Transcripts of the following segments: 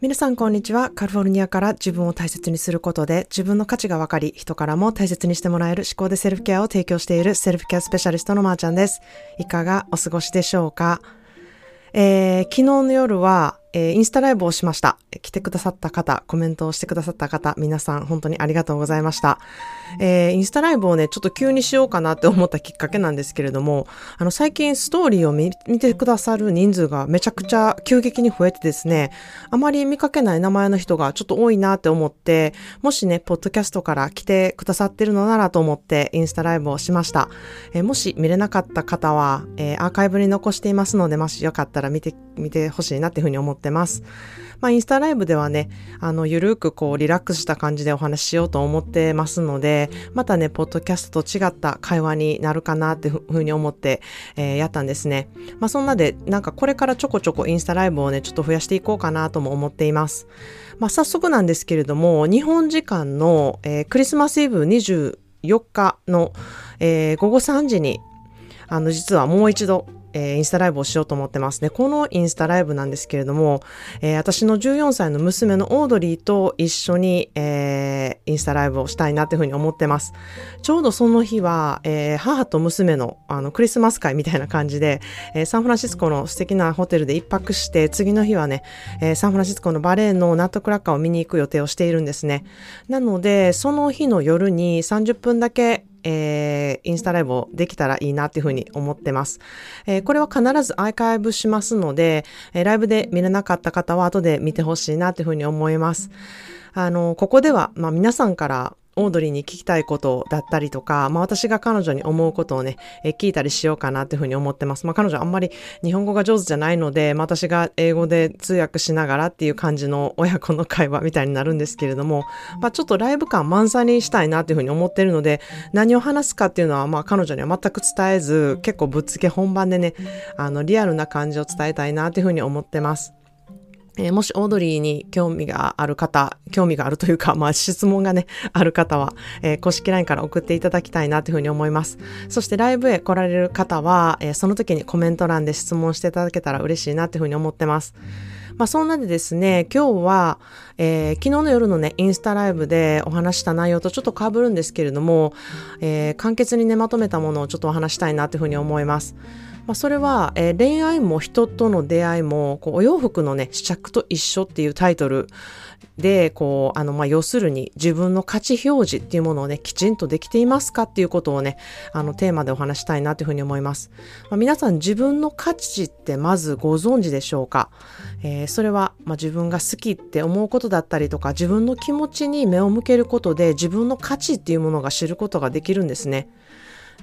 皆さんこんにちは。カリフォルニアから自分を大切にすることで自分の価値が分かり、人からも大切にしてもらえる思考でセルフケアを提供しているセルフケアスペシャリストのまーちゃんです。いかがお過ごしでしょうか、えー、昨日の夜はえー、インスタライブをしました。来てくださった方、コメントをしてくださった方、皆さん本当にありがとうございました。えー、インスタライブをね、ちょっと急にしようかなって思ったきっかけなんですけれども、あの、最近ストーリーを見てくださる人数がめちゃくちゃ急激に増えてですね、あまり見かけない名前の人がちょっと多いなって思って、もしね、ポッドキャストから来てくださってるのならと思ってインスタライブをしました。えー、もし見れなかった方は、えアーカイブに残していますので、もしよかったら見て、見てほしいなっていうふうに思っててます。まあ、インスタライブではね、あの、ゆるくこう、リラックスした感じでお話ししようと思ってますので、またね、ポッドキャストと違った会話になるかなっていうふうに思って、えー、やったんですね。まあ、そんなで、なんかこれからちょこちょこインスタライブをね、ちょっと増やしていこうかなとも思っています。まあ、早速なんですけれども、日本時間の、えー、クリスマスイブ24日の、えー、午後3時に、あの、実はもう一度、えー、インスタライブをしようと思ってますね。このインスタライブなんですけれども、えー、私の14歳の娘のオードリーと一緒に、えー、インスタライブをしたいなというふうに思ってます。ちょうどその日は、え、母と娘のあのクリスマス会みたいな感じで、え、サンフランシスコの素敵なホテルで一泊して、次の日はね、え、サンフランシスコのバレエのナットクラッカーを見に行く予定をしているんですね。なので、その日の夜に30分だけえー、インスタライブをできたらいいなっていうふうに思ってます。えー、これは必ずアーカイブしますので、えー、ライブで見れなかった方は後で見てほしいなっていうふうに思います。あの、ここでは、まあ皆さんからオードリーに聞きたいことだったりとか、まあ私が彼女に思うことをね、え聞いたりしようかなっていうふうに思ってます。まあ彼女あんまり日本語が上手じゃないので、まあ私が英語で通訳しながらっていう感じの親子の会話みたいになるんですけれども、まあちょっとライブ感満載にしたいなっていうふうに思ってるので、何を話すかっていうのはまあ彼女には全く伝えず、結構ぶっつけ本番でね、あのリアルな感じを伝えたいなっていうふうに思ってます。え、もしオードリーに興味がある方、興味があるというか、まあ質問がね、ある方は、えー、公式 LINE から送っていただきたいなというふうに思います。そしてライブへ来られる方は、えー、その時にコメント欄で質問していただけたら嬉しいなというふうに思ってます。まあそんなでですね、今日は、えー、昨日の夜のね、インスタライブでお話した内容とちょっと被るんですけれども、え、簡潔にね、まとめたものをちょっとお話したいなというふうに思います。まあ、それは、えー、恋愛も人との出会いもこうお洋服のね試着と一緒っていうタイトルでこうあのまあ要するに自分の価値表示っていうものをねきちんとできていますかっていうことをねあのテーマでお話したいなというふうに思います、まあ、皆さん自分の価値ってまずご存知でしょうか、えー、それは、まあ、自分が好きって思うことだったりとか自分の気持ちに目を向けることで自分の価値っていうものが知ることができるんですね。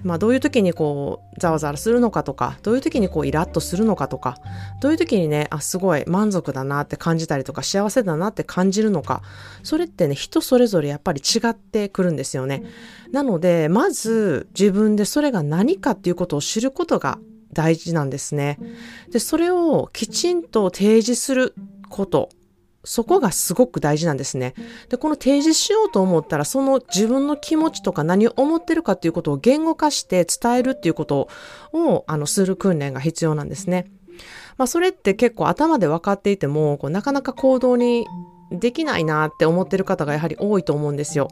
まあ、どういう時にこうざわざわするのかとかどういう時にこうイラッとするのかとかどういう時にねあすごい満足だなって感じたりとか幸せだなって感じるのかそれってね人それぞれやっぱり違ってくるんですよね。なのでまず自分でそれが何かっていうことを知ることが大事なんですね。でそれをきちんと提示することそこがすごく大事なんですね。で、この提示しようと思ったら、その自分の気持ちとか何を思ってるかっていうことを言語化して伝えるっていうことを、あの、する訓練が必要なんですね。まあ、それって結構頭で分かっていても、こうなかなか行動にできないなって思ってる方がやはり多いと思うんですよ。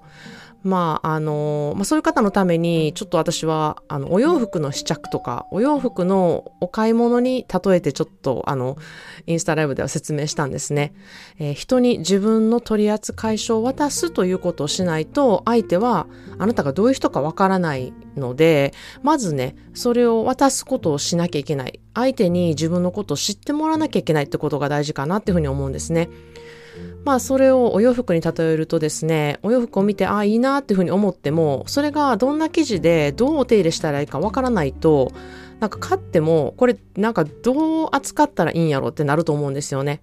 まあ、あの、まあ、そういう方のために、ちょっと私は、あの、お洋服の試着とか、お洋服のお買い物に例えてちょっと、あの、インスタライブでは説明したんですね。えー、人に自分の取扱い書を渡すということをしないと、相手は、あなたがどういう人かわからないので、まずね、それを渡すことをしなきゃいけない。相手に自分のことを知ってもらわなきゃいけないってことが大事かなっていうふうに思うんですね。まあそれをお洋服に例えるとですね、お洋服を見て、ああ、いいなっていうふうに思っても、それがどんな生地でどうお手入れしたらいいかわからないと、なんか買っても、これなんかどう扱ったらいいんやろってなると思うんですよね。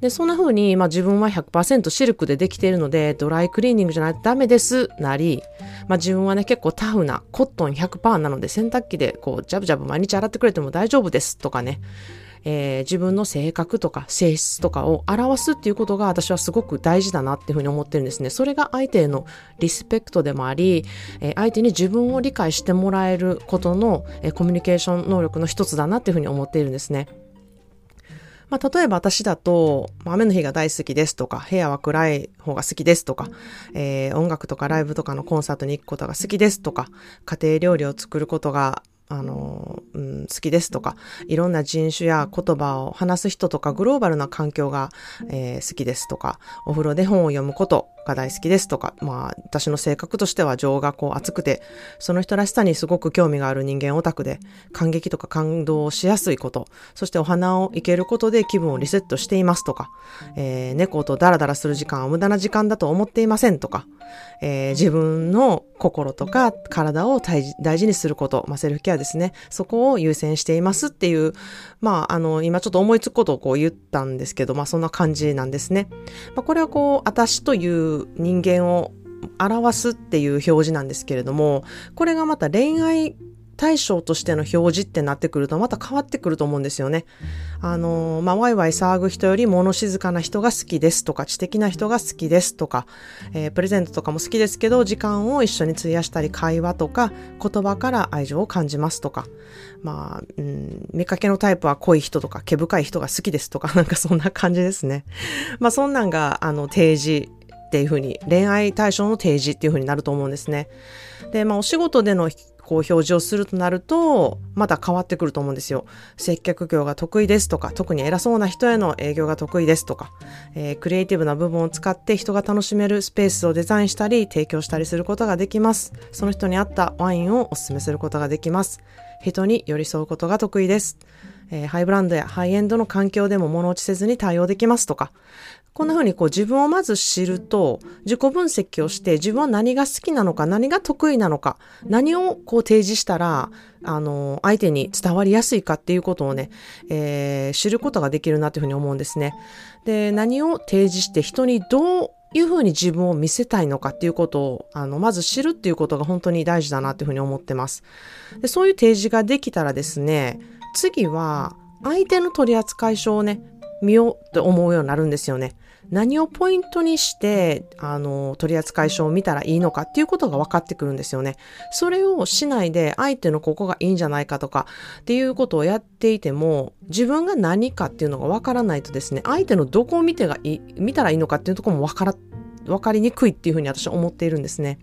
で、そんな風に、まあ自分は100%シルクでできているので、ドライクリーニングじゃないとダメです、なり、まあ自分はね、結構タフなコットン100%なので、洗濯機でこう、ジャブジャブ毎日洗ってくれても大丈夫ですとかね。えー、自分の性格とか性質とかを表すっていうことが私はすごく大事だなっていうふうに思ってるんですね。それが相手へのリスペクトでもあり、えー、相手に自分を理解してもらえることの、えー、コミュニケーション能力の一つだなっていうふうに思っているんですね。まあ、例えば私だと、雨の日が大好きですとか、部屋は暗い方が好きですとか、えー、音楽とかライブとかのコンサートに行くことが好きですとか、家庭料理を作ることがあの、うん、好きですとか、いろんな人種や言葉を話す人とか、グローバルな環境が、えー、好きですとか、お風呂で本を読むことが大好きですとか、まあ、私の性格としては情がこう熱くて、その人らしさにすごく興味がある人間オタクで、感激とか感動しやすいこと、そしてお花を生けることで気分をリセットしていますとか、えー、猫とダラダラする時間は無駄な時間だと思っていませんとか、えー、自分の心とか体を大事にすること、まあ、セルフケアですね。そこを優先していますっていう、まあ、あの、今ちょっと思いつくことをこう言ったんですけど、まあ、そんな感じなんですね。まあ、これはこう、私という人間を表すっていう表示なんですけれども、これがまた恋愛対象としての表示ってなってくるとまた変わってくると思うんですよね。あの、まあ、ワイワイ騒ぐ人より物静かな人が好きですとか、知的な人が好きですとか、えー、プレゼントとかも好きですけど、時間を一緒に費やしたり、会話とか、言葉から愛情を感じますとか、まあ、うん、見かけのタイプは濃い人とか、毛深い人が好きですとか、なんかそんな感じですね。まあ、そんなんが、あの、提示っていうふうに、恋愛対象の提示っていうふうになると思うんですね。で、まあ、お仕事でのこう表示をするとなると、また変わってくると思うんですよ。接客業が得意ですとか、特に偉そうな人への営業が得意ですとか、えー、クリエイティブな部分を使って人が楽しめるスペースをデザインしたり、提供したりすることができます。その人に合ったワインをお勧めすることができます。人に寄り添うことが得意です。えー、ハイブランドやハイエンドの環境でも物落ちせずに対応できますとか、こんな風にこう自分をまず知ると、自己分析をして自分は何が好きなのか、何が得意なのか、何をこう提示したら、あの、相手に伝わりやすいかっていうことをね、えー、知ることができるなというふうに思うんですね。で、何を提示して人にどういうふうに自分を見せたいのかっていうことを、あの、まず知るっていうことが本当に大事だなっていうふうに思ってます。でそういう提示ができたらですね、次は相手の取扱書をね、見ようって思うようになるんですよね。何をポイントにして、あの、取扱書を見たらいいのかっていうことが分かってくるんですよね。それをしないで、相手のここがいいんじゃないかとか、っていうことをやっていても、自分が何かっていうのが分からないとですね、相手のどこを見てがいい、見たらいいのかっていうとこも分から、分かりにくいっていうふうに私は思っているんですね。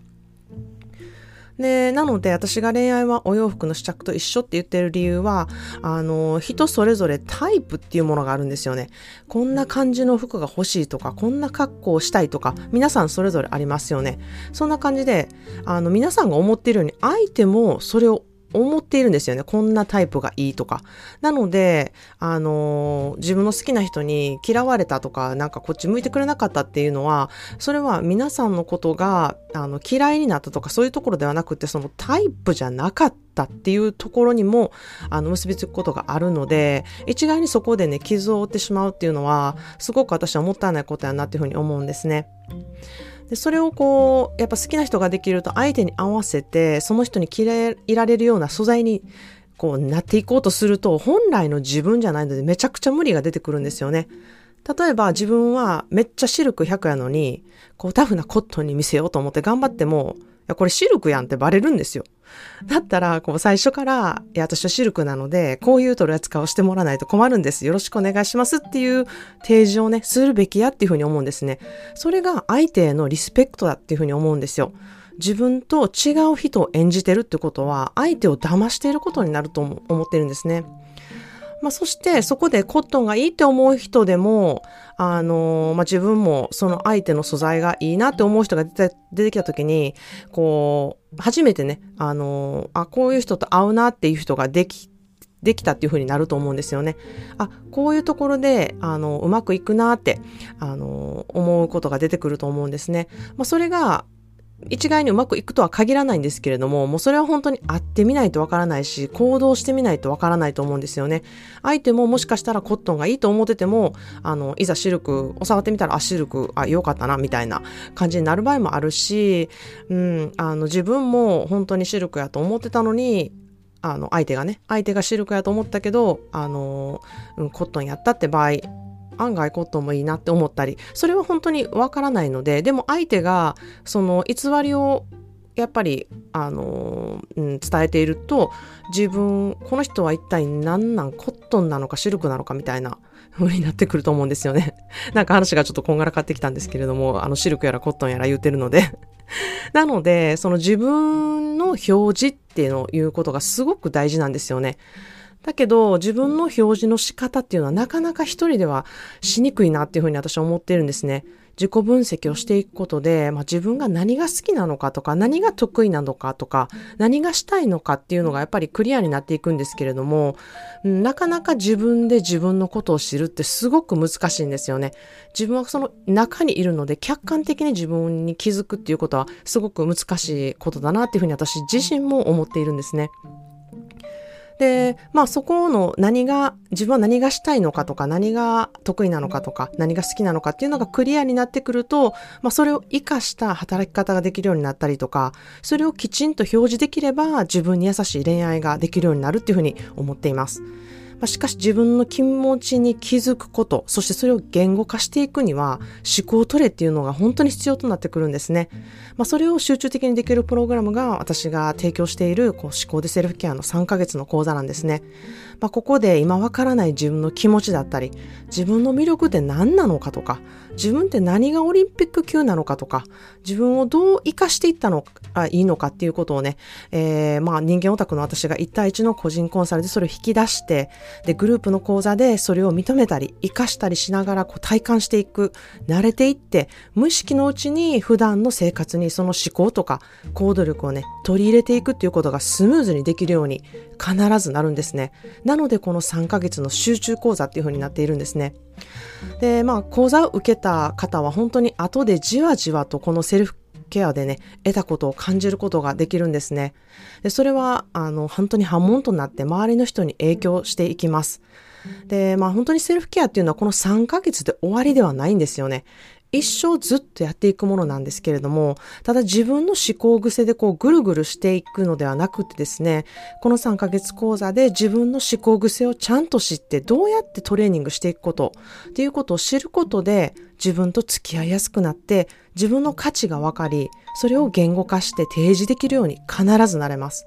で、なので私が恋愛はお洋服の試着と一緒って言ってる理由は、あの、人それぞれタイプっていうものがあるんですよね。こんな感じの服が欲しいとか、こんな格好をしたいとか、皆さんそれぞれありますよね。そんな感じで、あの、皆さんが思っているように、相手もそれを思っているんですよね。こんなタイプがいいとか。なので、あのー、自分の好きな人に嫌われたとか、なんかこっち向いてくれなかったっていうのは、それは皆さんのことが、あの、嫌いになったとか、そういうところではなくて、そのタイプじゃなかったっていうところにも、あの、結びつくことがあるので、一概にそこでね、傷を負ってしまうっていうのは、すごく私はもったいないことやなっていうふうに思うんですね。でそれをこうやっぱ好きな人ができると相手に合わせてその人に嫌いられるような素材にこうなっていこうとすると本来の自分じゃないのでめちゃくちゃ無理が出てくるんですよね。例えば自分はめっちゃシルク100やのにこうタフなコットンに見せようと思って頑張ってもや、これシルクやんってバレるんですよ。だったら、こう最初から、いや、私はシルクなので、こういう取り扱いをしてもらわないと困るんです。よろしくお願いしますっていう提示をね、するべきやっていうふうに思うんですね。それが相手へのリスペクトだっていうふうに思うんですよ。自分と違う人を演じてるってことは、相手を騙していることになると思ってるんですね。まあ、そしてそこでコットンがいいって思う人でも、あのまあ、自分もその相手の素材がいいなって思う人が出て出てきた時に、こう、初めてね、あのあ、こういう人と会うなっていう人ができできたっていう風になると思うんですよね。あ、こういうところで、あの、うまくいくなって、あの、思うことが出てくると思うんですね。まあ、それが、一概にうまくいくとは限らないんですけれども、もうそれは本当に会ってみないとわからないし、行動してみないとわからないと思うんですよね。相手ももしかしたらコットンがいいと思ってても、あの、いざシルクを触ってみたら、あ、シルク、あ、よかったな、みたいな感じになる場合もあるし、うん、あの、自分も本当にシルクやと思ってたのに、あの、相手がね、相手がシルクやと思ったけど、あの、うん、コットンやったって場合、案外コットンもいいなって思ったり、それは本当にわからないので、でも相手がその偽りをやっぱり、あの、うん、伝えていると、自分、この人は一体何なん、コットンなのかシルクなのかみたいな風になってくると思うんですよね。なんか話がちょっとこんがらかってきたんですけれども、あの、シルクやらコットンやら言ってるので なので、その自分の表示っていうのを言うことがすごく大事なんですよね。だけど、自分の表示の仕方っていうのはなかなか一人ではしにくいなっていうふうに私は思ってるんですね。自己分析をしていくことで、まあ、自分が何が好きなのかとか、何が得意なのかとか、何がしたいのかっていうのがやっぱりクリアになっていくんですけれども、なかなか自分で自分のことを知るってすごく難しいんですよね。自分はその中にいるので、客観的に自分に気づくっていうことはすごく難しいことだなっていうふうに私自身も思っているんですね。で、まあそこの何が、自分は何がしたいのかとか、何が得意なのかとか、何が好きなのかっていうのがクリアになってくると、まあそれを活かした働き方ができるようになったりとか、それをきちんと表示できれば自分に優しい恋愛ができるようになるっていうふうに思っています。ま、しかし自分の気持ちに気づくこと、そしてそれを言語化していくには思考トレっていうのが本当に必要となってくるんですね。まあ、それを集中的にできるプログラムが私が提供しているこう思考でセルフケアの3ヶ月の講座なんですね。まあ、ここで今わからない自分の気持ちだったり、自分の魅力って何なのかとか、自分って何がオリンピック級なのかとか、自分をどう活かしていったのがいいのかっていうことをね、えー、まあ人間オタクの私が1対1の個人コンサルでそれを引き出して、で、グループの講座でそれを認めたり、活かしたりしながらこう体感していく、慣れていって、無意識のうちに普段の生活にその思考とか行動力をね、取り入れていくっていうことがスムーズにできるように必ずなるんですね。なのでこの3ヶ月の集中講座っていう風になっているんですね。で、まあ講座を受けた方は本当に後でじわじわとこのセルフケアでね、得たことを感じることができるんですね。で、それは、あの、本当に波紋となって周りの人に影響していきます。で、まあ本当にセルフケアっていうのはこの3ヶ月で終わりではないんですよね。一生ずっとやっていくものなんですけれども、ただ自分の思考癖でこうぐるぐるしていくのではなくてですね、この3ヶ月講座で自分の思考癖をちゃんと知ってどうやってトレーニングしていくことっていうことを知ることで自分と付き合いやすくなって自分の価値が分かり、それを言語化して提示できるように必ずなれます。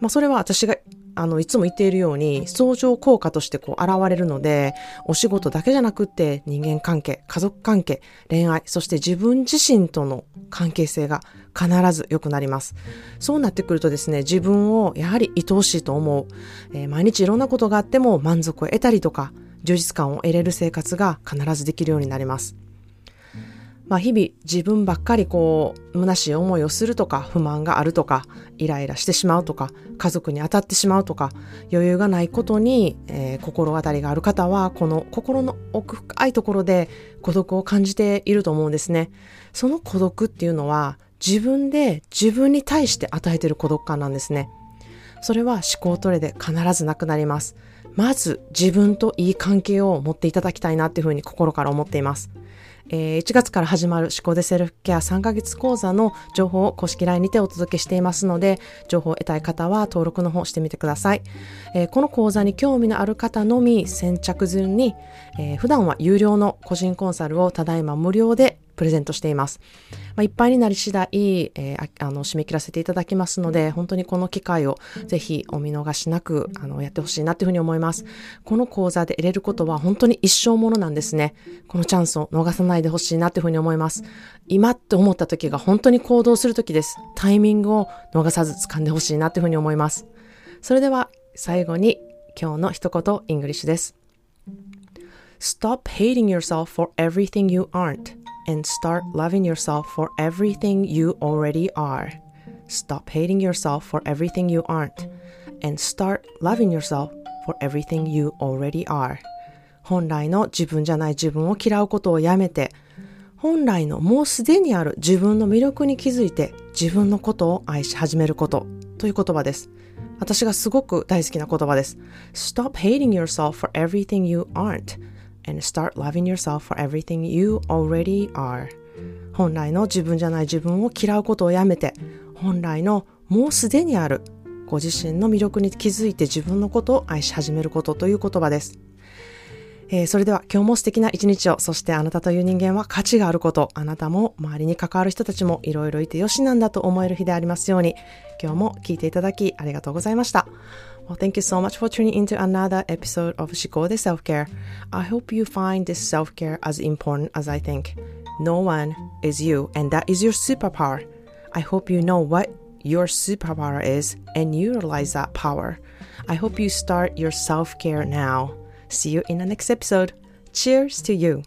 まあそれは私があの、いつも言っているように、相乗効果としてこう現れるので、お仕事だけじゃなくって人間関係、家族関係、恋愛、そして自分自身との関係性が必ず良くなります。そうなってくるとですね、自分をやはり愛おしいと思う。えー、毎日いろんなことがあっても満足を得たりとか、充実感を得れる生活が必ずできるようになります。まあ日々自分ばっかりこう、虚しい思いをするとか、不満があるとか、イライラしてしまうとか、家族に当たってしまうとか、余裕がないことに、えー、心当たりがある方は、この心の奥深いところで孤独を感じていると思うんですね。その孤独っていうのは、自分で自分に対して与えている孤独感なんですね。それは思考トレで必ずなくなります。まず自分といい関係を持っていただきたいなっていうふうに心から思っています。えー、1月から始まる思考でセルフケア3ヶ月講座の情報を公式 LINE にてお届けしていますので、情報を得たい方は登録の方してみてください。えー、この講座に興味のある方のみ先着順に、えー、普段は有料の個人コンサルをただいま無料でプレゼントしています。まあ、いっぱいになり次第、えー、あの、締め切らせていただきますので、本当にこの機会をぜひお見逃しなく、あの、やってほしいなというふうに思います。この講座で得れることは本当に一生ものなんですね。このチャンスを逃さないでほしいなというふうに思います。今って思った時が本当に行動する時です。タイミングを逃さず掴んでほしいなというふうに思います。それでは、最後に今日の一言、イングリッシュです。Stop hating yourself for everything you aren't. And start loving yourself for everything you already are. Stop hating yourself for everything you aren't and start loving yourself for everything you already are. 本来の自分じゃない自分を嫌うことをやめて、本来のもうすでにある自分の魅力に気づいて自分のことを愛し始めることという言葉です。私がすごく大好きな言葉です。Stop hating yourself for everything you aren't and start loving yourself for everything you already are 本来の自分じゃない自分を嫌うことをやめて本来のもうすでにあるご自身の魅力に気づいて自分のことを愛し始めることという言葉ですえー、それでは今日も素敵な一日を、そしてあなたという人間は価値があること、あなたも周りに関わる人たちもいろいろいてよしなんだと思える日でありますように、今日も聞いていただきありがとうございました。Well, thank you so much for tuning into another episode of Chicote Self Care. I hope you find this self care as important as I think. No one is you, and that is your superpower. I hope you know what your superpower is and utilize that power. I hope you start your self care now. See you in the next episode. Cheers to you.